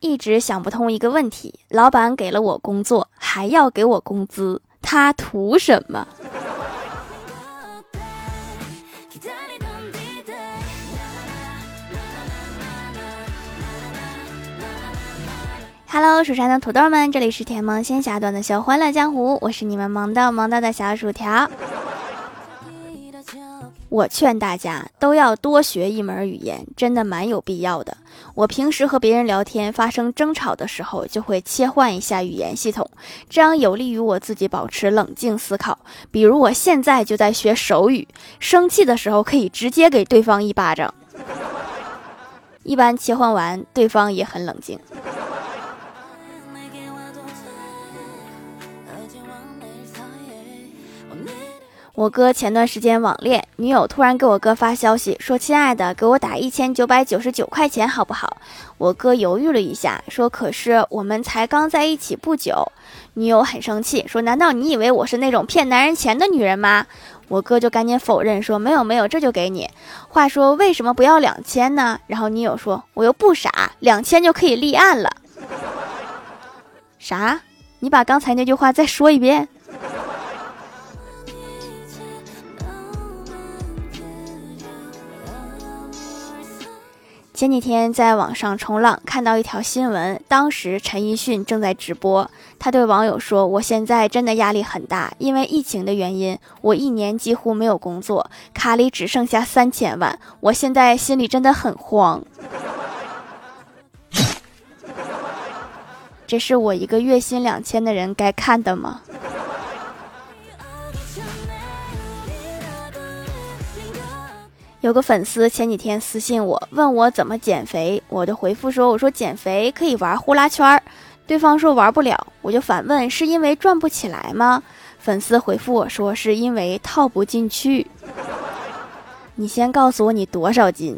一直想不通一个问题：老板给了我工作，还要给我工资，他图什么？Hello，蜀山的土豆们，这里是甜萌仙侠段的小欢乐江湖，我是你们萌到萌到的小薯条。我劝大家都要多学一门语言，真的蛮有必要的。我平时和别人聊天发生争吵的时候，就会切换一下语言系统，这样有利于我自己保持冷静思考。比如我现在就在学手语，生气的时候可以直接给对方一巴掌。一般切换完，对方也很冷静。我哥前段时间网恋，女友突然给我哥发消息说：“亲爱的，给我打一千九百九十九块钱好不好？”我哥犹豫了一下，说：“可是我们才刚在一起不久。”女友很生气，说：“难道你以为我是那种骗男人钱的女人吗？”我哥就赶紧否认说：“没有没有，这就给你。”话说为什么不要两千呢？然后女友说：“我又不傻，两千就可以立案了。”啥？你把刚才那句话再说一遍。前几天在网上冲浪，看到一条新闻。当时陈奕迅正在直播，他对网友说：“我现在真的压力很大，因为疫情的原因，我一年几乎没有工作，卡里只剩下三千万，我现在心里真的很慌。”这是我一个月薪两千的人该看的吗？有个粉丝前几天私信我，问我怎么减肥，我就回复说：“我说减肥可以玩呼啦圈儿。”对方说玩不了，我就反问：“是因为转不起来吗？”粉丝回复我说：“是因为套不进去。”你先告诉我你多少斤？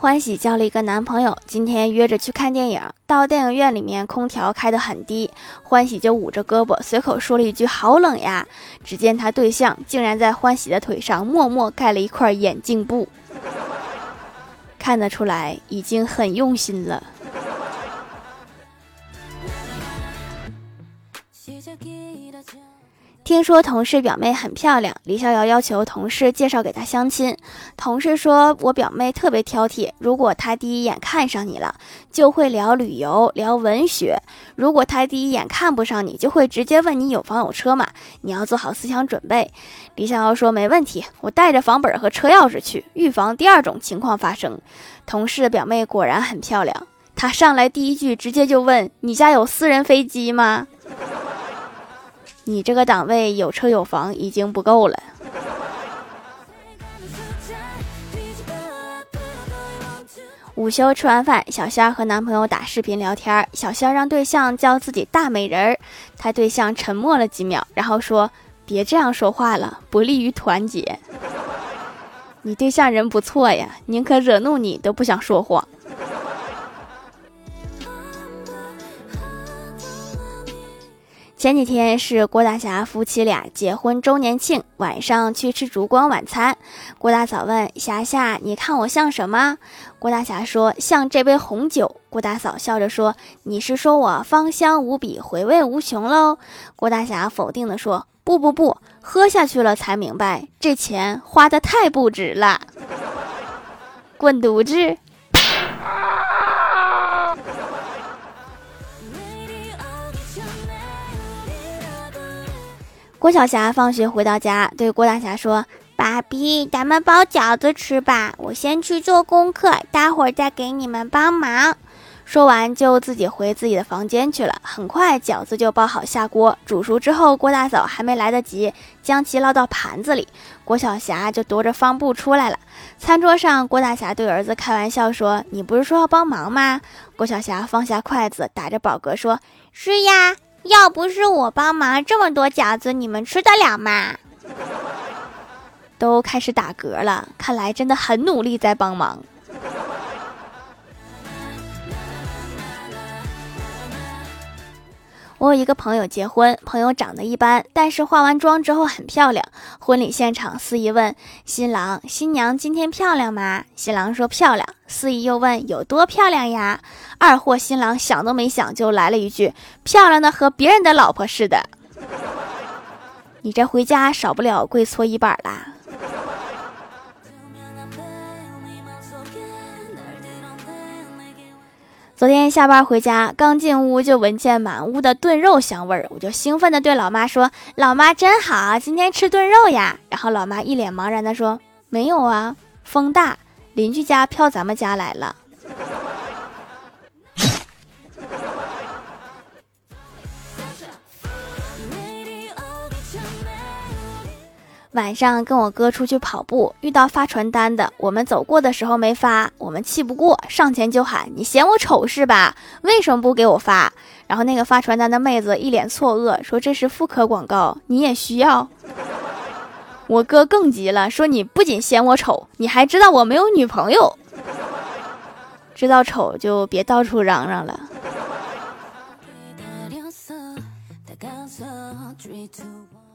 欢喜交了一个男朋友，今天约着去看电影。到电影院里面，空调开得很低，欢喜就捂着胳膊，随口说了一句：“好冷呀！”只见他对象竟然在欢喜的腿上默默盖了一块眼镜布，看得出来已经很用心了。听说同事表妹很漂亮，李逍遥要求同事介绍给她相亲。同事说：“我表妹特别挑剔，如果她第一眼看上你了，就会聊旅游、聊文学；如果她第一眼看不上你，就会直接问你有房有车吗？你要做好思想准备。”李逍遥说：“没问题，我带着房本和车钥匙去，预防第二种情况发生。”同事表妹果然很漂亮，她上来第一句直接就问：“你家有私人飞机吗？”你这个档位有车有房已经不够了。午休吃完饭，小仙儿和男朋友打视频聊天。小仙儿让对象叫自己大美人儿，他对象沉默了几秒，然后说：“别这样说话了，不利于团结。”你对象人不错呀，宁可惹怒你都不想说谎。前几天是郭大侠夫妻俩结婚周年庆，晚上去吃烛光晚餐。郭大嫂问霞霞：“你看我像什么？”郭大侠说：“像这杯红酒。”郭大嫂笑着说：“你是说我芳香无比，回味无穷喽？”郭大侠否定的说：“不不不，喝下去了才明白，这钱花的太不值了。”滚犊子！郭晓霞放学回到家，对郭大侠说：“爸比，咱们包饺子吃吧，我先去做功课，待会儿再给你们帮忙。”说完就自己回自己的房间去了。很快饺子就包好下锅，煮熟之后，郭大嫂还没来得及将其捞到盘子里，郭晓霞就踱着方步出来了。餐桌上，郭大侠对儿子开玩笑说：“你不是说要帮忙吗？”郭晓霞放下筷子，打着饱嗝说：“是呀。”要不是我帮忙，这么多饺子你们吃得了吗？都开始打嗝了，看来真的很努力在帮忙。我有一个朋友结婚，朋友长得一般，但是化完妆之后很漂亮。婚礼现场，司仪问新郎新娘今天漂亮吗？新郎说漂亮。司仪又问有多漂亮呀？二货新郎想都没想就来了一句漂亮的和别人的老婆似的。你这回家少不了跪搓衣板啦。昨天下班回家，刚进屋就闻见满屋的炖肉香味儿，我就兴奋地对老妈说：“老妈真好，今天吃炖肉呀！”然后老妈一脸茫然地说：“没有啊，风大，邻居家飘咱们家来了。”晚上跟我哥出去跑步，遇到发传单的，我们走过的时候没发，我们气不过，上前就喊：“你嫌我丑是吧？为什么不给我发？”然后那个发传单的妹子一脸错愕，说：“这是妇科广告，你也需要？”我哥更急了，说：“你不仅嫌我丑，你还知道我没有女朋友，知道丑就别到处嚷嚷了。”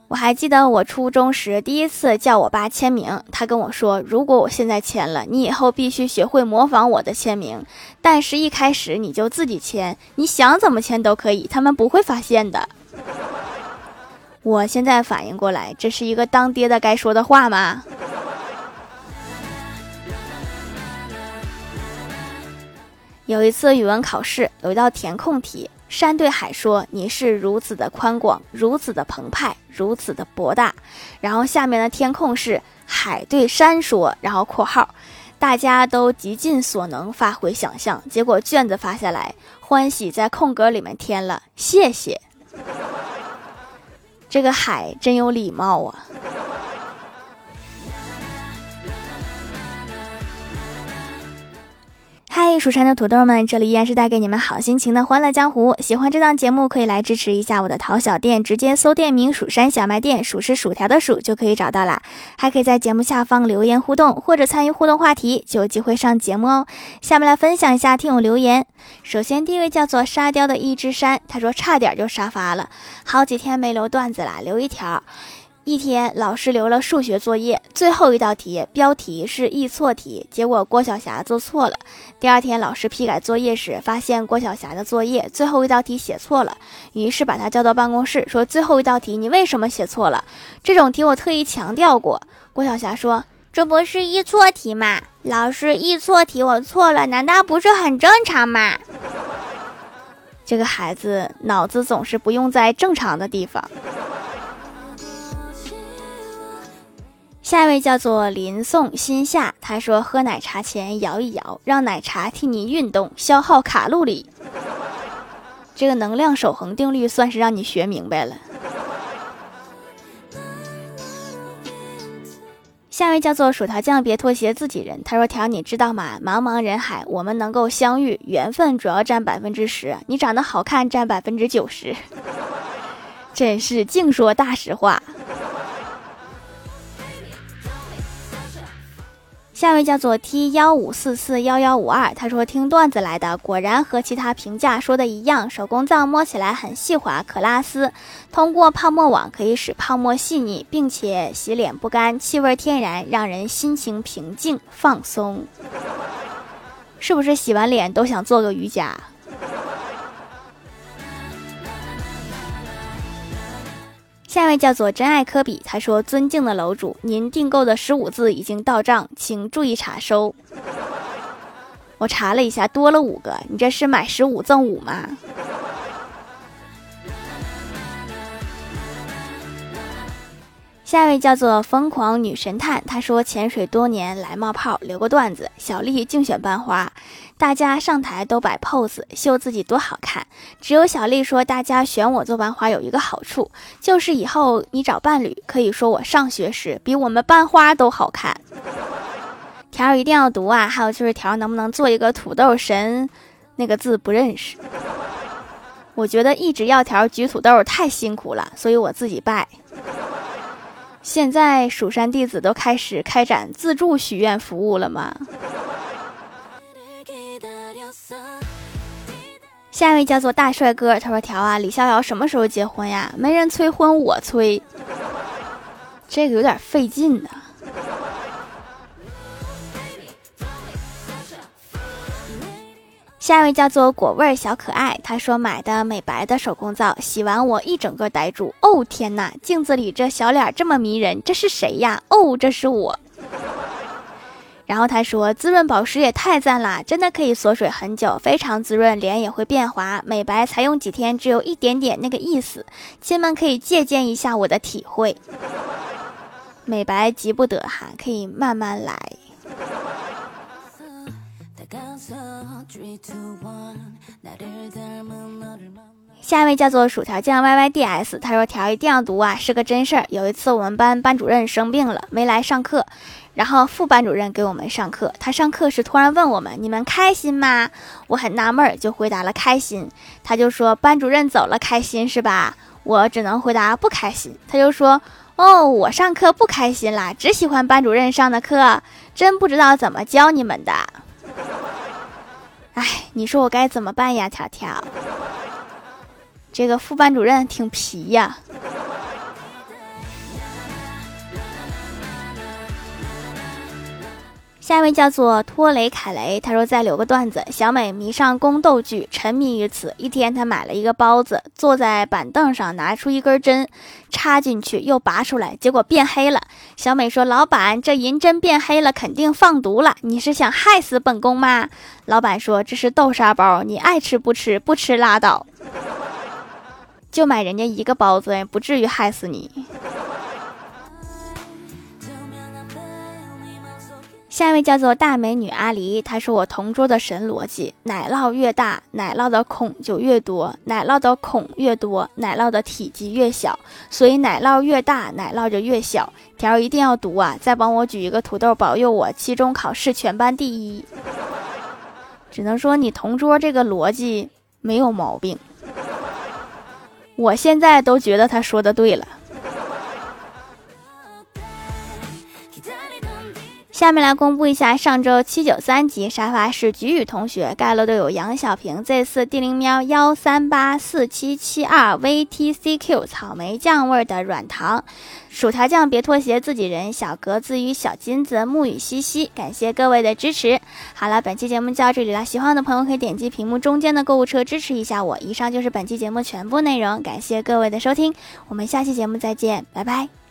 我还记得我初中时第一次叫我爸签名，他跟我说：“如果我现在签了，你以后必须学会模仿我的签名。但是，一开始你就自己签，你想怎么签都可以，他们不会发现的。”我现在反应过来，这是一个当爹的该说的话吗？有一次语文考试，有一道填空题。山对海说：“你是如此的宽广，如此的澎湃，如此的博大。”然后下面的填空是海对山说，然后括号，大家都极尽所能发挥想象。结果卷子发下来，欢喜在空格里面填了谢谢。这个海真有礼貌啊！嗨，蜀山的土豆们，这里依然是带给你们好心情的欢乐江湖。喜欢这档节目，可以来支持一下我的淘小店，直接搜店名“蜀山小卖店”，数是薯条的数就可以找到啦。还可以在节目下方留言互动，或者参与互动话题，就有机会上节目哦。下面来分享一下听友留言。首先，第一位叫做沙雕的一只山，他说差点就沙发了，好几天没留段子了，留一条。一天，老师留了数学作业，最后一道题标题是易错题，结果郭晓霞做错了。第二天，老师批改作业时，发现郭晓霞的作业最后一道题写错了，于是把他叫到办公室，说：“最后一道题你为什么写错了？这种题我特意强调过。”郭晓霞说：“这不是易错题吗？老师，易错题我错了，难道不是很正常吗？”这个孩子脑子总是不用在正常的地方。下一位叫做林颂心夏，他说喝奶茶前摇一摇，让奶茶替你运动，消耗卡路里。这个能量守恒定律算是让你学明白了。下一位叫做薯条酱，别拖鞋，自己人。他说：“条，你知道吗？茫茫人海，我们能够相遇，缘分主要占百分之十，你长得好看占百分之九十。真是净说大实话。”下位叫做 T 幺五四四幺幺五二，他说听段子来的，果然和其他评价说的一样，手工皂摸起来很细滑，可拉丝。通过泡沫网可以使泡沫细腻，并且洗脸不干，气味天然，让人心情平静放松。是不是洗完脸都想做个瑜伽？一位叫做真爱科比，他说：“尊敬的楼主，您订购的十五字已经到账，请注意查收。”我查了一下，多了五个，你这是买十五赠五吗？下一位叫做疯狂女神探，她说潜水多年来冒泡，留个段子：小丽竞选班花，大家上台都摆 pose 秀自己多好看，只有小丽说大家选我做班花有一个好处，就是以后你找伴侣可以说我上学时比我们班花都好看。条一定要读啊！还有就是条能不能做一个土豆神？那个字不认识。我觉得一直要条举土豆太辛苦了，所以我自己拜。现在蜀山弟子都开始开展自助许愿服务了吗？下一位叫做大帅哥，他说：“条啊，李逍遥什么时候结婚呀？没人催婚，我催，这个有点费劲呢。”下一位叫做果味小可爱，他说买的美白的手工皂，洗完我一整个呆住。哦天哪，镜子里这小脸这么迷人，这是谁呀？哦，这是我。然后他说滋润保湿也太赞啦，真的可以锁水很久，非常滋润，脸也会变滑。美白才用几天，只有一点点那个意思，亲们可以借鉴一下我的体会。美白急不得哈，可以慢慢来。下一位叫做薯条酱 Y Y D S，他说条一定要读啊，是个真事儿。有一次我们班班主任生病了，没来上课，然后副班主任给我们上课。他上课时突然问我们：“你们开心吗？”我很纳闷，就回答了开心。他就说：“班主任走了，开心是吧？”我只能回答不开心。他就说：“哦，我上课不开心啦，只喜欢班主任上的课，真不知道怎么教你们的。”哎，你说我该怎么办呀，条条？这个副班主任挺皮呀。下一位叫做托雷凯雷，他说再留个段子：小美迷上宫斗剧，沉迷于此。一天，她买了一个包子，坐在板凳上，拿出一根针，插进去又拔出来，结果变黑了。小美说：“老板，这银针变黑了，肯定放毒了。你是想害死本宫吗？”老板说：“这是豆沙包，你爱吃不吃，不吃拉倒。就买人家一个包子，不至于害死你。”下一位叫做大美女阿狸，她是我同桌的神逻辑：奶酪越大，奶酪的孔就越多；奶酪的孔越多，奶酪的体积越小。所以奶酪越大，奶酪就越小。条一定要读啊！再帮我举一个土豆，保佑我期中考试全班第一。只能说你同桌这个逻辑没有毛病，我现在都觉得他说的对了。下面来公布一下上周七九三级沙发是菊雨同学盖楼队友杨小平 Z 四 D 零喵幺三八四七七二 VTCQ 草莓酱味的软糖，薯条酱别拖鞋自己人小格子与小金子沐雨淅淅，感谢各位的支持。好了，本期节目就到这里了，喜欢的朋友可以点击屏幕中间的购物车支持一下我。以上就是本期节目全部内容，感谢各位的收听，我们下期节目再见，拜拜。